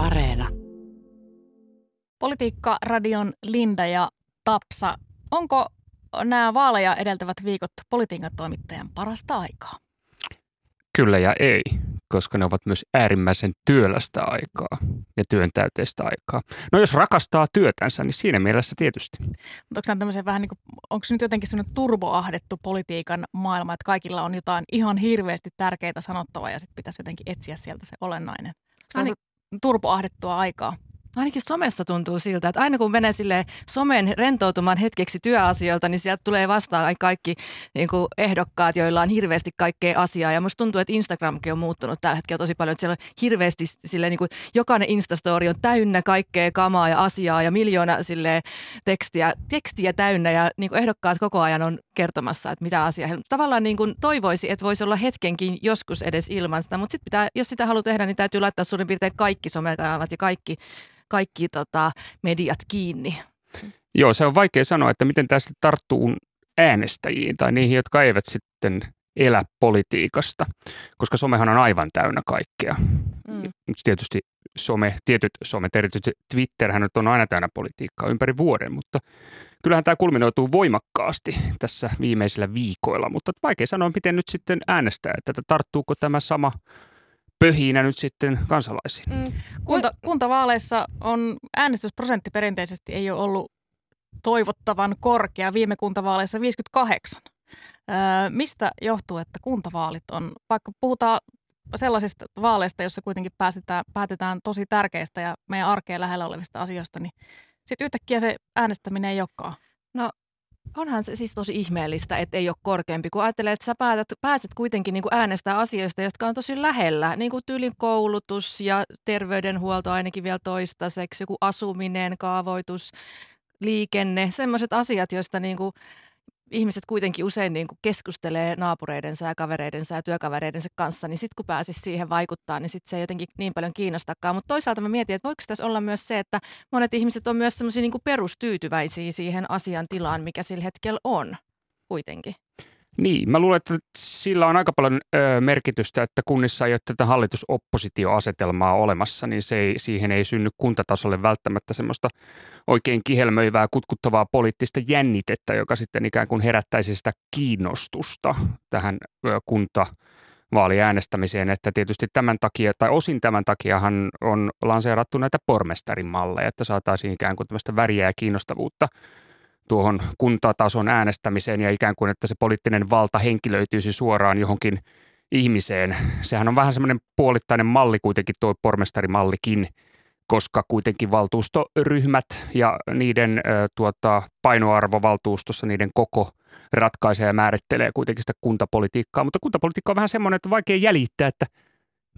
Areena. Politiikka, radion Linda ja Tapsa. Onko nämä vaaleja edeltävät viikot politiikan toimittajan parasta aikaa? Kyllä ja ei, koska ne ovat myös äärimmäisen työlästä aikaa ja työntäyteistä aikaa. No jos rakastaa työtänsä, niin siinä mielessä tietysti. Mutta onko vähän niin kuin, onko nyt jotenkin semmoinen turboahdettu politiikan maailma, että kaikilla on jotain ihan hirveästi tärkeää sanottavaa ja sitten pitäisi jotenkin etsiä sieltä se olennainen. Onko tämä turboahdettua aikaa? Ainakin somessa tuntuu siltä, että aina kun menee sille somen rentoutumaan hetkeksi työasioilta, niin sieltä tulee vastaan kaikki niin kuin ehdokkaat, joilla on hirveästi kaikkea asiaa. Ja musta tuntuu, että Instagramkin on muuttunut tällä hetkellä tosi paljon, että siellä on hirveästi sille, niin kuin jokainen Instastory on täynnä kaikkea kamaa ja asiaa ja miljoona sille tekstiä, tekstiä täynnä ja niin kuin ehdokkaat koko ajan on kertomassa, että mitä asiaa. Tavallaan niin kuin toivoisi, että voisi olla hetkenkin joskus edes ilman sitä, mutta sit pitää, jos sitä haluaa tehdä, niin täytyy laittaa suurin piirtein kaikki somekanavat ja kaikki kaikki tota, mediat kiinni. Joo, se on vaikea sanoa, että miten tästä tarttuu äänestäjiin tai niihin, jotka eivät sitten elä politiikasta, koska somehan on aivan täynnä kaikkea. Mm. Tietysti some, tietyt somet, erityisesti Twitterhän nyt on aina täynnä politiikkaa ympäri vuoden, mutta kyllähän tämä kulminoituu voimakkaasti tässä viimeisillä viikoilla, mutta vaikea sanoa, miten nyt sitten äänestää, että tarttuuko tämä sama pöhinä nyt sitten kansalaisiin. Mm. Kunta, kuntavaaleissa on äänestysprosentti perinteisesti ei ole ollut toivottavan korkea. Viime kuntavaaleissa 58. Öö, mistä johtuu, että kuntavaalit on, vaikka puhutaan sellaisista vaaleista, joissa kuitenkin päästetään, päätetään tosi tärkeistä ja meidän arkeen lähellä olevista asioista, niin sitten yhtäkkiä se äänestäminen ei olekaan. No Onhan se siis tosi ihmeellistä, että ei ole korkeampi, kun ajattelee, että sä päätät, pääset kuitenkin niin kuin äänestää asioista, jotka on tosi lähellä, niin kuin tyylin koulutus ja terveydenhuolto ainakin vielä toistaiseksi, joku asuminen, kaavoitus, liikenne, semmoiset asiat, joista niin kuin ihmiset kuitenkin usein niin kuin keskustelee naapureidensa ja kavereidensa ja työkavereidensa kanssa, niin sitten kun pääsisi siihen vaikuttaa, niin sitten se ei jotenkin niin paljon kiinnostakaan. Mutta toisaalta mä mietin, että voiko tässä olla myös se, että monet ihmiset on myös semmoisia niin perustyytyväisiä siihen asian tilaan, mikä sillä hetkellä on kuitenkin. Niin, mä luulen, että sillä on aika paljon ö, merkitystä, että kunnissa ei ole tätä hallitusoppositioasetelmaa olemassa, niin se ei, siihen ei synny kuntatasolle välttämättä semmoista oikein kihelmöivää, kutkuttavaa poliittista jännitettä, joka sitten ikään kuin herättäisi sitä kiinnostusta tähän ö, kunta vaaliäänestämiseen, että tietysti tämän takia, tai osin tämän takiahan on lanseerattu näitä pormestarin malleja, että saataisiin ikään kuin tämmöistä väriä ja kiinnostavuutta tuohon kuntatason äänestämiseen ja ikään kuin, että se poliittinen valta henkilöityisi suoraan johonkin ihmiseen. Sehän on vähän semmoinen puolittainen malli kuitenkin tuo pormestarimallikin, koska kuitenkin valtuustoryhmät ja niiden tuota, painoarvo valtuustossa, niiden koko ratkaisee ja määrittelee kuitenkin sitä kuntapolitiikkaa. Mutta kuntapolitiikka on vähän semmoinen, että vaikea jäljittää, että –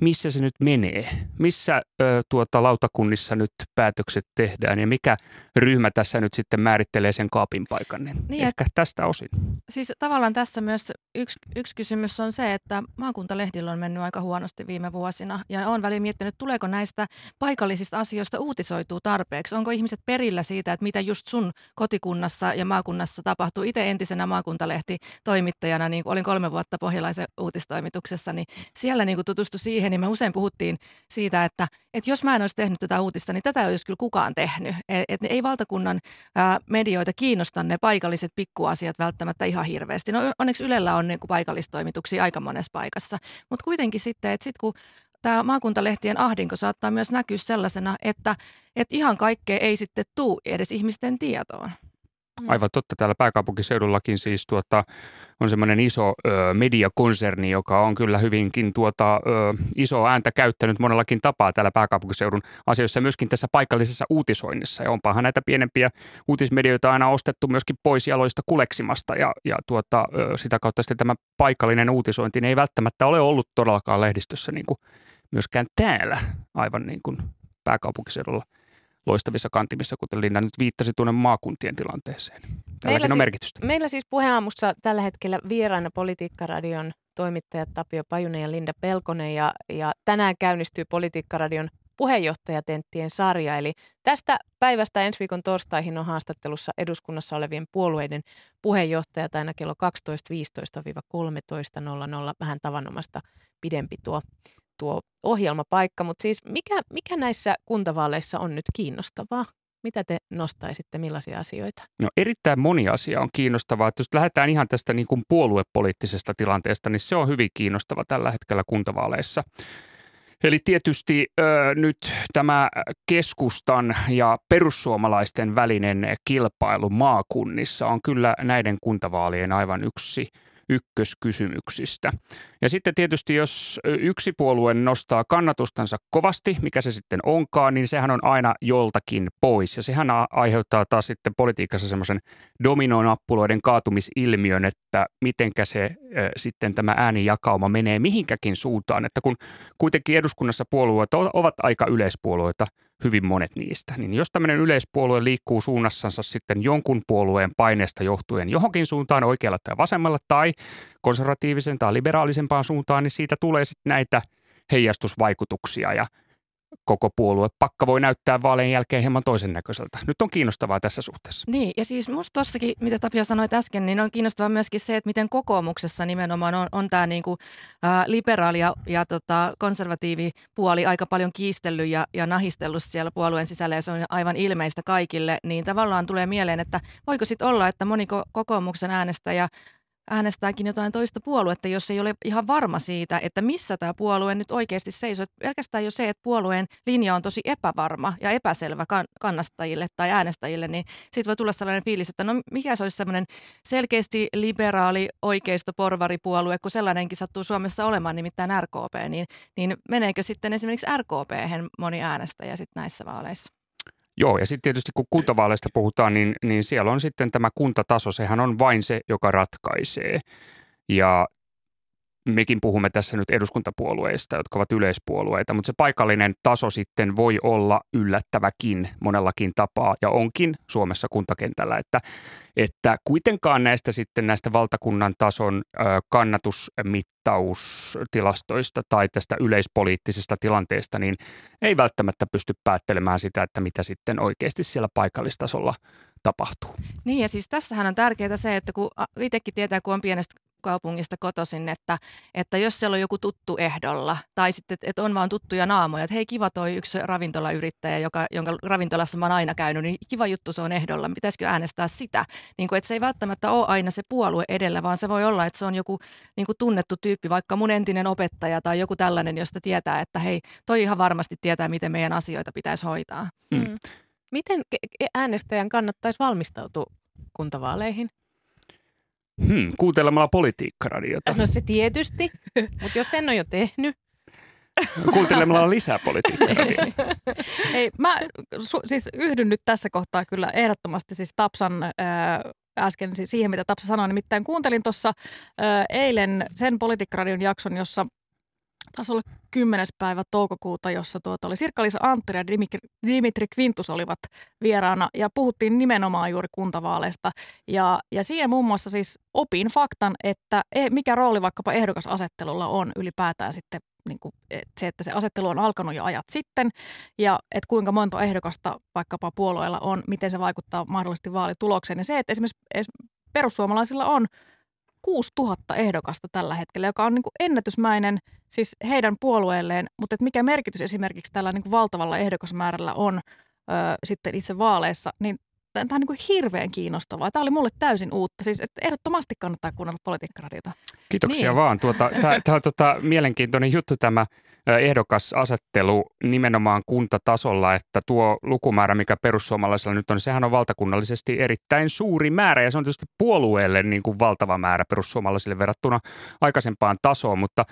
missä se nyt menee, missä ö, tuota, lautakunnissa nyt päätökset tehdään ja mikä ryhmä tässä nyt sitten määrittelee sen kaapin paikan, niin, niin ehkä et, tästä osin. Siis tavallaan tässä myös yksi, yksi kysymys on se, että maakuntalehdillä on mennyt aika huonosti viime vuosina ja olen välillä miettinyt, tuleeko näistä paikallisista asioista uutisoituu tarpeeksi, onko ihmiset perillä siitä, että mitä just sun kotikunnassa ja maakunnassa tapahtuu. Itse entisenä maakuntalehti toimittajana, niin olin kolme vuotta pohjalaisen uutistoimituksessa, niin siellä niin tutustu siihen, siihen, niin me usein puhuttiin siitä, että, että jos mä en olisi tehnyt tätä uutista, niin tätä ei olisi kyllä kukaan tehnyt. Että et ei valtakunnan ää, medioita kiinnosta ne paikalliset pikkuasiat välttämättä ihan hirveästi. No onneksi Ylellä on niin kuin paikallistoimituksia aika monessa paikassa. Mutta kuitenkin sitten, että sitten kun tämä maakuntalehtien ahdinko saattaa myös näkyä sellaisena, että, että ihan kaikkea ei sitten tuu edes ihmisten tietoon. Mm. Aivan totta. Täällä pääkaupunkiseudullakin siis tuota, on semmoinen iso ö, mediakonserni, joka on kyllä hyvinkin tuota, ö, iso ääntä käyttänyt monellakin tapaa täällä pääkaupunkiseudun asioissa ja myöskin tässä paikallisessa uutisoinnissa. Ja onpahan näitä pienempiä uutismedioita aina ostettu myöskin pois jaloista kuleksimasta ja, ja tuota, ö, sitä kautta sitten tämä paikallinen uutisointi ei välttämättä ole ollut todellakaan lehdistössä niin kuin myöskään täällä aivan niin kuin pääkaupunkiseudulla – loistavissa kantimissa, kuten Linna nyt viittasi tuonne maakuntien tilanteeseen. Meillä, on merkitystä. Meillä siis puheaamussa tällä hetkellä vieraana Politiikkaradion toimittajat Tapio Pajunen ja Linda Pelkonen ja, ja tänään käynnistyy Politiikkaradion puheenjohtajatenttien sarja. Eli tästä päivästä ensi viikon torstaihin on haastattelussa eduskunnassa olevien puolueiden puheenjohtajat aina kello 12.15-13.00, vähän tavanomasta pidempi tuo tuo ohjelmapaikka, mutta siis mikä, mikä näissä kuntavaaleissa on nyt kiinnostavaa? Mitä te nostaisitte, millaisia asioita? No erittäin moni asia on kiinnostavaa. Että jos lähdetään ihan tästä niin kuin puoluepoliittisesta tilanteesta, niin se on hyvin kiinnostava tällä hetkellä kuntavaaleissa. Eli tietysti ö, nyt tämä keskustan ja perussuomalaisten välinen kilpailu maakunnissa on kyllä näiden kuntavaalien aivan yksi – ykköskysymyksistä. Ja sitten tietysti, jos yksi puolue nostaa kannatustansa kovasti, mikä se sitten onkaan, niin sehän on aina joltakin pois. Ja sehän aiheuttaa taas sitten politiikassa semmoisen dominonappuloiden kaatumisilmiön, että mitenkä se sitten tämä äänijakauma menee mihinkäkin suuntaan. Että kun kuitenkin eduskunnassa puolueet ovat aika yleispuolueita, hyvin monet niistä. Niin jos tämmöinen yleispuolue liikkuu suunnassansa sitten jonkun puolueen paineesta johtuen johonkin suuntaan oikealla tai vasemmalla tai konservatiivisen tai liberaalisempaan suuntaan, niin siitä tulee sitten näitä heijastusvaikutuksia ja koko puolue pakka voi näyttää vaalien jälkeen hieman toisen näköiseltä. Nyt on kiinnostavaa tässä suhteessa. Niin, ja siis musta tuossakin, mitä Tapio sanoi äsken, niin on kiinnostavaa myöskin se, että miten kokoomuksessa nimenomaan on, on tämä niinku, liberaali ja, ja tota, konservatiivi puoli aika paljon kiistellyt ja, ja nahistellut siellä puolueen sisällä, ja se on aivan ilmeistä kaikille, niin tavallaan tulee mieleen, että voiko sitten olla, että moni kokoomuksen äänestäjä äänestääkin jotain toista puoluetta, jos ei ole ihan varma siitä, että missä tämä puolue nyt oikeasti seisoo. Pelkästään jo se, että puolueen linja on tosi epävarma ja epäselvä kannastajille tai äänestäjille, niin siitä voi tulla sellainen fiilis, että no mikä se olisi sellainen selkeästi liberaali oikeisto porvaripuolue, kun sellainenkin sattuu Suomessa olemaan, nimittäin RKP, niin, niin meneekö sitten esimerkiksi RKP moni äänestäjä sitten näissä vaaleissa? Joo, ja sitten tietysti kun kuntavaaleista puhutaan, niin, niin siellä on sitten tämä kuntataso, sehän on vain se, joka ratkaisee. Ja mekin puhumme tässä nyt eduskuntapuolueista, jotka ovat yleispuolueita, mutta se paikallinen taso sitten voi olla yllättäväkin monellakin tapaa ja onkin Suomessa kuntakentällä, että, että kuitenkaan näistä sitten näistä valtakunnan tason kannatusmittaustilastoista tai tästä yleispoliittisesta tilanteesta, niin ei välttämättä pysty päättelemään sitä, että mitä sitten oikeasti siellä paikallistasolla tapahtuu. Niin ja siis tässähän on tärkeää se, että kun itsekin tietää, kun on pienestä kaupungista kotoisin, että, että jos siellä on joku tuttu ehdolla, tai sitten, että on vaan tuttuja naamoja, että hei kiva toi yksi ravintolayrittäjä, joka, jonka ravintolassa mä oon aina käynyt, niin kiva juttu se on ehdolla, pitäisikö äänestää sitä? Niin kuin, että se ei välttämättä ole aina se puolue edellä, vaan se voi olla, että se on joku niin kuin tunnettu tyyppi, vaikka mun entinen opettaja tai joku tällainen, josta tietää, että hei, toi ihan varmasti tietää, miten meidän asioita pitäisi hoitaa. Mm. mm. Miten äänestäjän kannattaisi valmistautua kuntavaaleihin? Hmm, kuuntelemalla politiikkaradiota. No se tietysti, mutta jos sen on jo tehnyt. Kuuntelemalla lisää politiikkaradiota. Ei, mä su, siis yhdyn nyt tässä kohtaa kyllä ehdottomasti siis Tapsan ää, äsken siihen, mitä Tapsa sanoi. Nimittäin kuuntelin tuossa eilen sen politiikkaradion jakson, jossa taisi olla 10. päivä toukokuuta, jossa tuota oli Sirkka-Liisa Antteri ja Dimitri, Dimitri Quintus olivat vieraana ja puhuttiin nimenomaan juuri kuntavaaleista. Ja, ja siihen muun muassa siis opin faktan, että e, mikä rooli vaikkapa ehdokasasettelulla on ylipäätään sitten niin kuin, se, että se asettelu on alkanut jo ajat sitten ja että kuinka monta ehdokasta vaikkapa puolueella on, miten se vaikuttaa mahdollisesti vaalitulokseen. Ja se, että esimerkiksi perussuomalaisilla on 6000 ehdokasta tällä hetkellä, joka on niin kuin ennätysmäinen siis heidän puolueelleen, mutta että mikä merkitys esimerkiksi tällä niin kuin valtavalla ehdokasmäärällä on ö, sitten itse vaaleissa, niin tämä on niin kuin hirveän kiinnostavaa. Tämä oli mulle täysin uutta. Siis että ehdottomasti kannattaa kuunnella politiikkaradiota. Kiitoksia niin. vaan. Tuota, tämä on tuota, mielenkiintoinen juttu tämä ehdokasasettelu nimenomaan kuntatasolla, että tuo lukumäärä, mikä perussuomalaisilla nyt on, sehän on valtakunnallisesti erittäin suuri määrä ja se on tietysti puolueelle niin kuin valtava määrä perussuomalaisille verrattuna aikaisempaan tasoon, mutta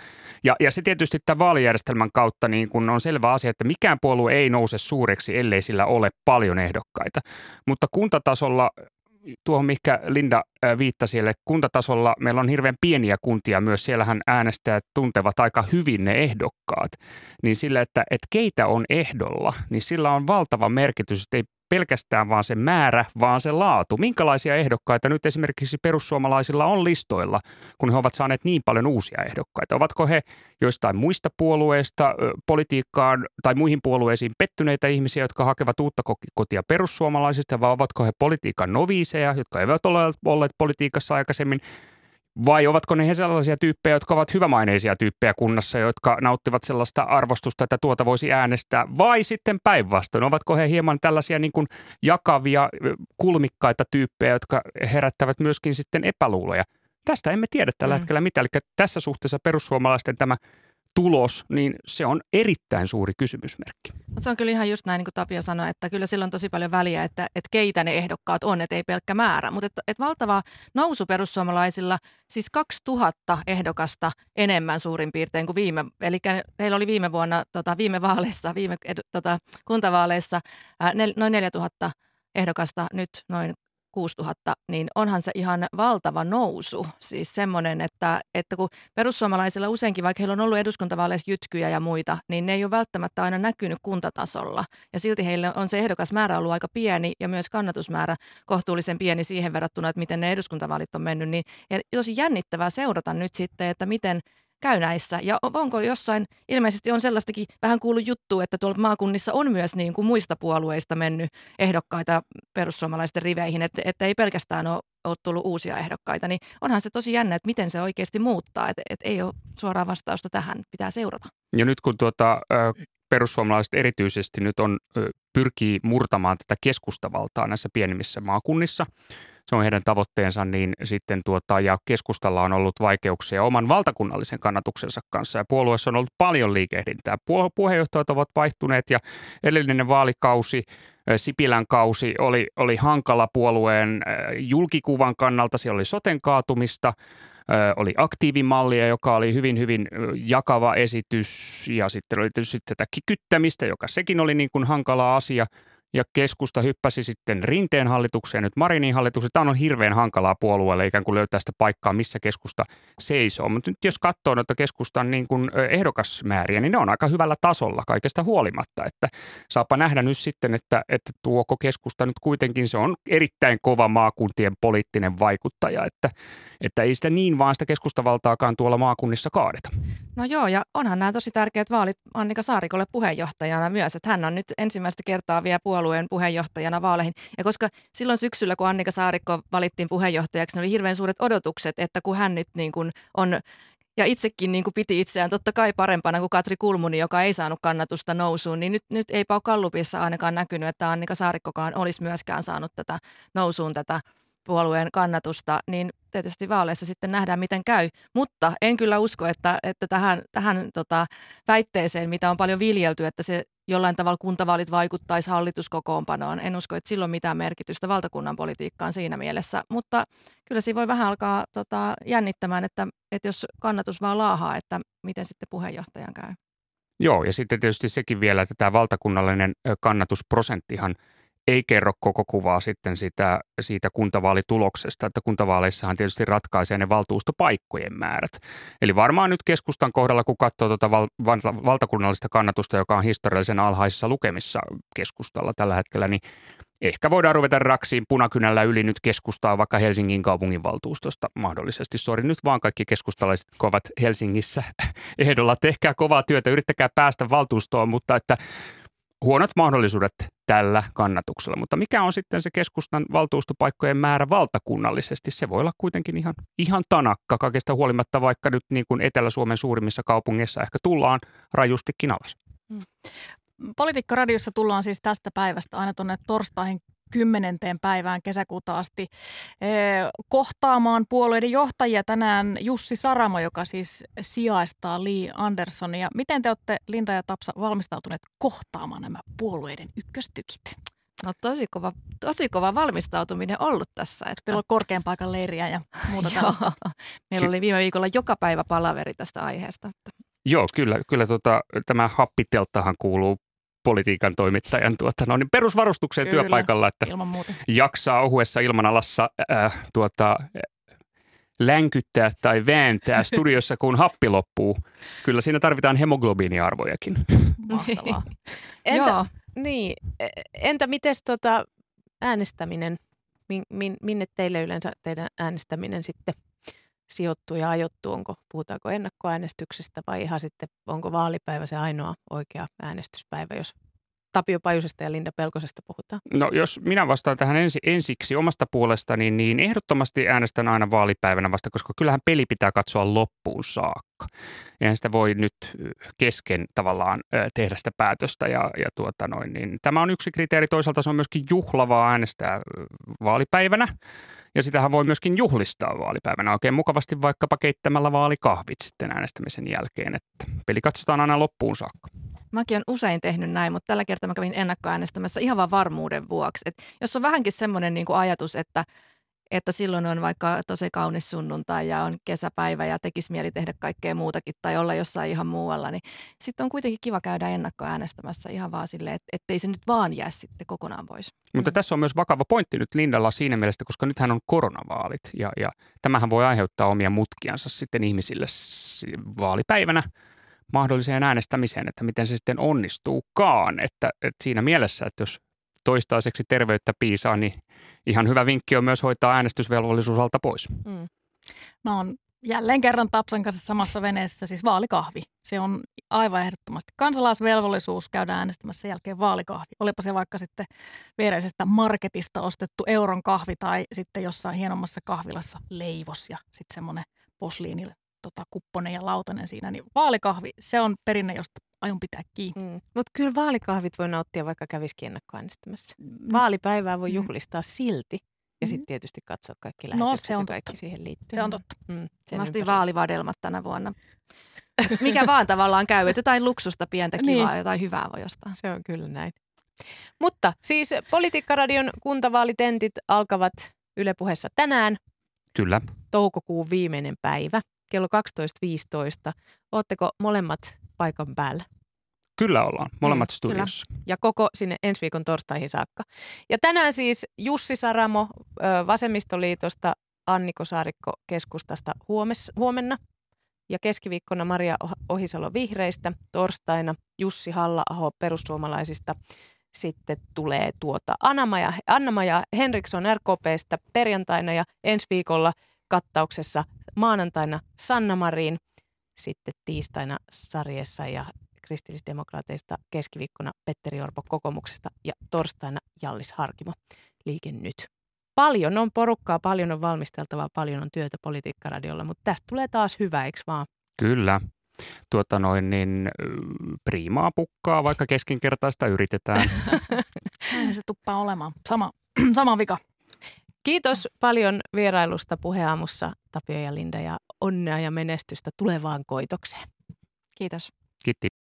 ja, ja se tietysti tämän vaalijärjestelmän kautta niin kuin on selvä asia, että mikään puolue ei nouse suureksi, ellei sillä ole paljon ehdokkaita, mutta kuntatasolla tuohon, mikä Linda viittasi, eli kuntatasolla meillä on hirveän pieniä kuntia myös, siellähän äänestäjät tuntevat aika hyvin ne ehdokkaat, niin sillä, että, että keitä on ehdolla, niin sillä on valtava merkitys, että ei pelkästään vaan se määrä, vaan se laatu. Minkälaisia ehdokkaita nyt esimerkiksi perussuomalaisilla on listoilla, kun he ovat saaneet niin paljon uusia ehdokkaita? Ovatko he joistain muista puolueista politiikkaan tai muihin puolueisiin pettyneitä ihmisiä, jotka hakevat uutta kotia perussuomalaisista, vai ovatko he politiikan noviiseja, jotka eivät ole olleet politiikassa aikaisemmin? Vai ovatko ne he sellaisia tyyppejä, jotka ovat hyvämaineisia tyyppejä kunnassa, jotka nauttivat sellaista arvostusta, että tuota voisi äänestää, vai sitten päinvastoin? Ovatko he hieman tällaisia niin kuin jakavia, kulmikkaita tyyppejä, jotka herättävät myöskin sitten epäluuloja? Tästä emme tiedä tällä mm. hetkellä mitään. Eli tässä suhteessa perussuomalaisten tämä tulos, niin se on erittäin suuri kysymysmerkki. Se on kyllä ihan just näin, niin kuin Tapio sanoi, että kyllä sillä on tosi paljon väliä, että, että keitä ne ehdokkaat on, että ei pelkkä määrä. Mutta että, että valtava nousu perussuomalaisilla, siis 2000 ehdokasta enemmän suurin piirtein kuin viime, eli heillä oli viime vuonna, tota, viime vaaleissa, viime tota, kuntavaaleissa ää, nel, noin 4000 ehdokasta, nyt noin 6000, niin onhan se ihan valtava nousu. Siis semmoinen, että, että kun perussuomalaisilla useinkin, vaikka heillä on ollut eduskuntavaaleissa jytkyjä ja muita, niin ne ei ole välttämättä aina näkynyt kuntatasolla. Ja silti heillä on se ehdokasmäärä ollut aika pieni ja myös kannatusmäärä kohtuullisen pieni siihen verrattuna, että miten ne eduskuntavaalit on mennyt. Niin, tosi jännittävää seurata nyt sitten, että miten käy näissä. Ja onko jossain, ilmeisesti on sellaistakin vähän kuullut juttu, että tuolla maakunnissa on myös niin kuin muista puolueista mennyt ehdokkaita perussuomalaisten riveihin, että, että ei pelkästään ole, ole tullut uusia ehdokkaita, niin onhan se tosi jännä, että miten se oikeasti muuttaa, että, että ei ole suoraa vastausta tähän, pitää seurata. Ja nyt kun tuota, perussuomalaiset erityisesti nyt on, pyrkii murtamaan tätä keskustavaltaa näissä pienimmissä maakunnissa, se on heidän tavoitteensa, niin sitten tuota, ja keskustalla on ollut vaikeuksia oman valtakunnallisen kannatuksensa kanssa ja puolueessa on ollut paljon liikehdintää. Puheenjohtajat ovat vaihtuneet ja edellinen vaalikausi Sipilän kausi oli, oli hankala puolueen julkikuvan kannalta. Siellä oli soten kaatumista, oli aktiivimallia, joka oli hyvin, hyvin jakava esitys ja sitten oli tietysti tätä kikyttämistä, joka sekin oli niin kuin hankala asia ja keskusta hyppäsi sitten Rinteen hallitukseen, nyt Marinin hallitukseen. Tämä on hirveän hankalaa puolueelle ikään kuin löytää sitä paikkaa, missä keskusta seisoo. Mutta nyt jos katsoo noita keskustan niin kuin ehdokasmääriä, niin ne on aika hyvällä tasolla kaikesta huolimatta. Että saapa nähdä nyt sitten, että, että tuoko keskusta nyt kuitenkin, se on erittäin kova maakuntien poliittinen vaikuttaja, että, että ei sitä niin vaan sitä keskustavaltaakaan tuolla maakunnissa kaadeta. No joo, ja onhan nämä tosi tärkeät vaalit Annika Saarikolle puheenjohtajana myös, että hän on nyt ensimmäistä kertaa vielä puolueen puheenjohtajana vaaleihin. Ja koska silloin syksyllä, kun Annika Saarikko valittiin puheenjohtajaksi, niin oli hirveän suuret odotukset, että kun hän nyt niin kuin on ja itsekin niin kuin piti itseään totta kai parempana kuin Katri Kulmuni, joka ei saanut kannatusta nousuun, niin nyt, nyt ei Pau Kallupissa ainakaan näkynyt, että Annika Saarikkokaan olisi myöskään saanut tätä nousuun tätä puolueen kannatusta, niin tietysti vaaleissa sitten nähdään, miten käy. Mutta en kyllä usko, että, että tähän, tähän tota, väitteeseen, mitä on paljon viljelty, että se jollain tavalla kuntavaalit vaikuttaisi hallituskokoonpanoon. En usko, että sillä on mitään merkitystä valtakunnan politiikkaan siinä mielessä, mutta kyllä siinä voi vähän alkaa tota, jännittämään, että, että jos kannatus vaan laahaa, että miten sitten puheenjohtajan käy. Joo, ja sitten tietysti sekin vielä, että tämä valtakunnallinen kannatusprosenttihan – ei kerro koko kuvaa sitten sitä, siitä kuntavaalituloksesta, että kuntavaaleissahan tietysti ratkaisee ne valtuustopaikkojen määrät. Eli varmaan nyt keskustan kohdalla, kun katsoo tuota val, val, valtakunnallista kannatusta, joka on historiallisen alhaisissa lukemissa keskustalla tällä hetkellä, niin ehkä voidaan ruveta raksiin punakynällä yli nyt keskustaa vaikka Helsingin kaupunginvaltuustosta mahdollisesti. Sori nyt vaan kaikki keskustalaiset, kun ovat Helsingissä ehdolla. Tehkää kovaa työtä, yrittäkää päästä valtuustoon, mutta että huonot mahdollisuudet tällä kannatuksella. Mutta mikä on sitten se keskustan valtuustopaikkojen määrä valtakunnallisesti? Se voi olla kuitenkin ihan, ihan tanakka kaikesta huolimatta, vaikka nyt niin kuin Etelä-Suomen suurimmissa kaupungeissa ehkä tullaan rajustikin alas. Hmm. Politiikkaradiossa tullaan siis tästä päivästä aina tuonne torstaihin kymmenenteen päivään kesäkuuta asti eh, kohtaamaan puolueiden johtajia tänään Jussi Saramo, joka siis sijaistaa Lee Andersonia. Miten te olette, Linda ja Tapsa, valmistautuneet kohtaamaan nämä puolueiden ykköstykit? No tosi kova, tosi kova valmistautuminen ollut tässä. Että... Teillä on korkean paikan leiriä ja muuta tällaista. Meillä oli viime viikolla joka päivä palaveri tästä aiheesta. Joo, kyllä, kyllä tota, tämä happitelttahan kuuluu politiikan toimittajan tuota, no niin perusvarustukseen Kyllä, työpaikalla, että jaksaa ohuessa ilmanalassa äh, tuota, länkyttää tai vääntää studiossa, kun happi loppuu. Kyllä siinä tarvitaan hemoglobiiniarvojakin. Mahtavaa. entä, niin, e, entä miten tota äänestäminen, min, min, minne teille yleensä teidän äänestäminen sitten sijoittuu ja ajoittuu? Onko, puhutaanko ennakkoäänestyksestä vai ihan sitten onko vaalipäivä se ainoa oikea äänestyspäivä, jos Tapio Pajusesta ja Linda Pelkosesta puhutaan? No jos minä vastaan tähän ensi, ensiksi omasta puolestani, niin ehdottomasti äänestän aina vaalipäivänä vasta, koska kyllähän peli pitää katsoa loppuun saakka. Eihän sitä voi nyt kesken tavallaan tehdä sitä päätöstä ja, ja tuota noin, niin tämä on yksi kriteeri. Toisaalta se on myöskin juhlavaa äänestää vaalipäivänä. Ja sitähän voi myöskin juhlistaa vaalipäivänä oikein mukavasti vaikkapa keittämällä vaalikahvit sitten äänestämisen jälkeen. Että peli katsotaan aina loppuun saakka. Mäkin olen usein tehnyt näin, mutta tällä kertaa mä kävin ennakkoäänestämässä ihan vaan varmuuden vuoksi. Et jos on vähänkin semmoinen niin ajatus, että että silloin on vaikka tosi kaunis sunnuntai ja on kesäpäivä ja tekisi mieli tehdä kaikkea muutakin tai olla jossain ihan muualla, niin sitten on kuitenkin kiva käydä ennakkoäänestämässä ihan vaan silleen, että ettei se nyt vaan jää sitten kokonaan pois. Mutta mm. tässä on myös vakava pointti nyt Lindalla siinä mielessä, koska nythän on koronavaalit ja, ja tämähän voi aiheuttaa omia mutkiansa sitten ihmisille vaalipäivänä mahdolliseen äänestämiseen, että miten se sitten onnistuukaan. Että, että siinä mielessä, että jos toistaiseksi terveyttä piisaa, niin ihan hyvä vinkki on myös hoitaa äänestysvelvollisuus alta pois. Mm. Mä oon jälleen kerran Tapsan kanssa samassa veneessä, siis vaalikahvi. Se on aivan ehdottomasti kansalaisvelvollisuus käydä äänestämässä jälkeen vaalikahvi. Olipa se vaikka sitten viereisestä marketista ostettu euron kahvi tai sitten jossain hienommassa kahvilassa leivos ja sitten semmoinen posliinille tota, kupponen ja lautanen siinä, niin vaalikahvi, se on perinne, josta aion pitää kiinni. Mm. Mutta kyllä vaalikahvit voi nauttia, vaikka kävisikin ennakkoäänestämässä. Mm. Vaalipäivää voi mm. juhlistaa mm. silti. Ja sitten mm. tietysti katsoa kaikki no, lähetykset no, se on ja kaikki totta. siihen liittyy. Se on totta. Mm, Mä astin vaalivadelmat tänä vuonna. Mikä vaan tavallaan käy, että jotain luksusta, pientä kivaa, niin. jotain hyvää voi ostaa. Se on kyllä näin. Mutta siis Politiikkaradion kuntavaalitentit alkavat Yle puheessa tänään. Kyllä. Toukokuun viimeinen päivä kello 12.15. Oletteko molemmat paikan päällä? Kyllä ollaan, molemmat mm, studiossa. Kyllä. Ja koko sinne ensi viikon torstaihin saakka. Ja tänään siis Jussi Saramo Vasemmistoliitosta, Anniko Saarikko keskustasta huomes, huomenna ja keskiviikkona Maria Ohisalo Vihreistä, torstaina Jussi halla perussuomalaisista, sitten tulee tuota Anna-Maja, Anna-Maja Henriksson RKPstä perjantaina ja ensi viikolla kattauksessa maanantaina Sanna Marin, sitten tiistaina Sarjessa ja kristillisdemokraateista keskiviikkona Petteri Orpo kokoomuksesta ja torstaina Jallis Harkimo Liike Nyt. Paljon on porukkaa, paljon on valmisteltavaa, paljon on työtä politiikkaradiolla, mutta tästä tulee taas hyvä, eikö vaan? Kyllä. Tuota noin, niin priimaa pukkaa, vaikka keskinkertaista yritetään. Se tuppaa olemaan. Sama, sama vika. Kiitos paljon vierailusta puheaamussa Tapio ja Linda ja onnea ja menestystä tulevaan koitokseen. Kiitos. Kiitti.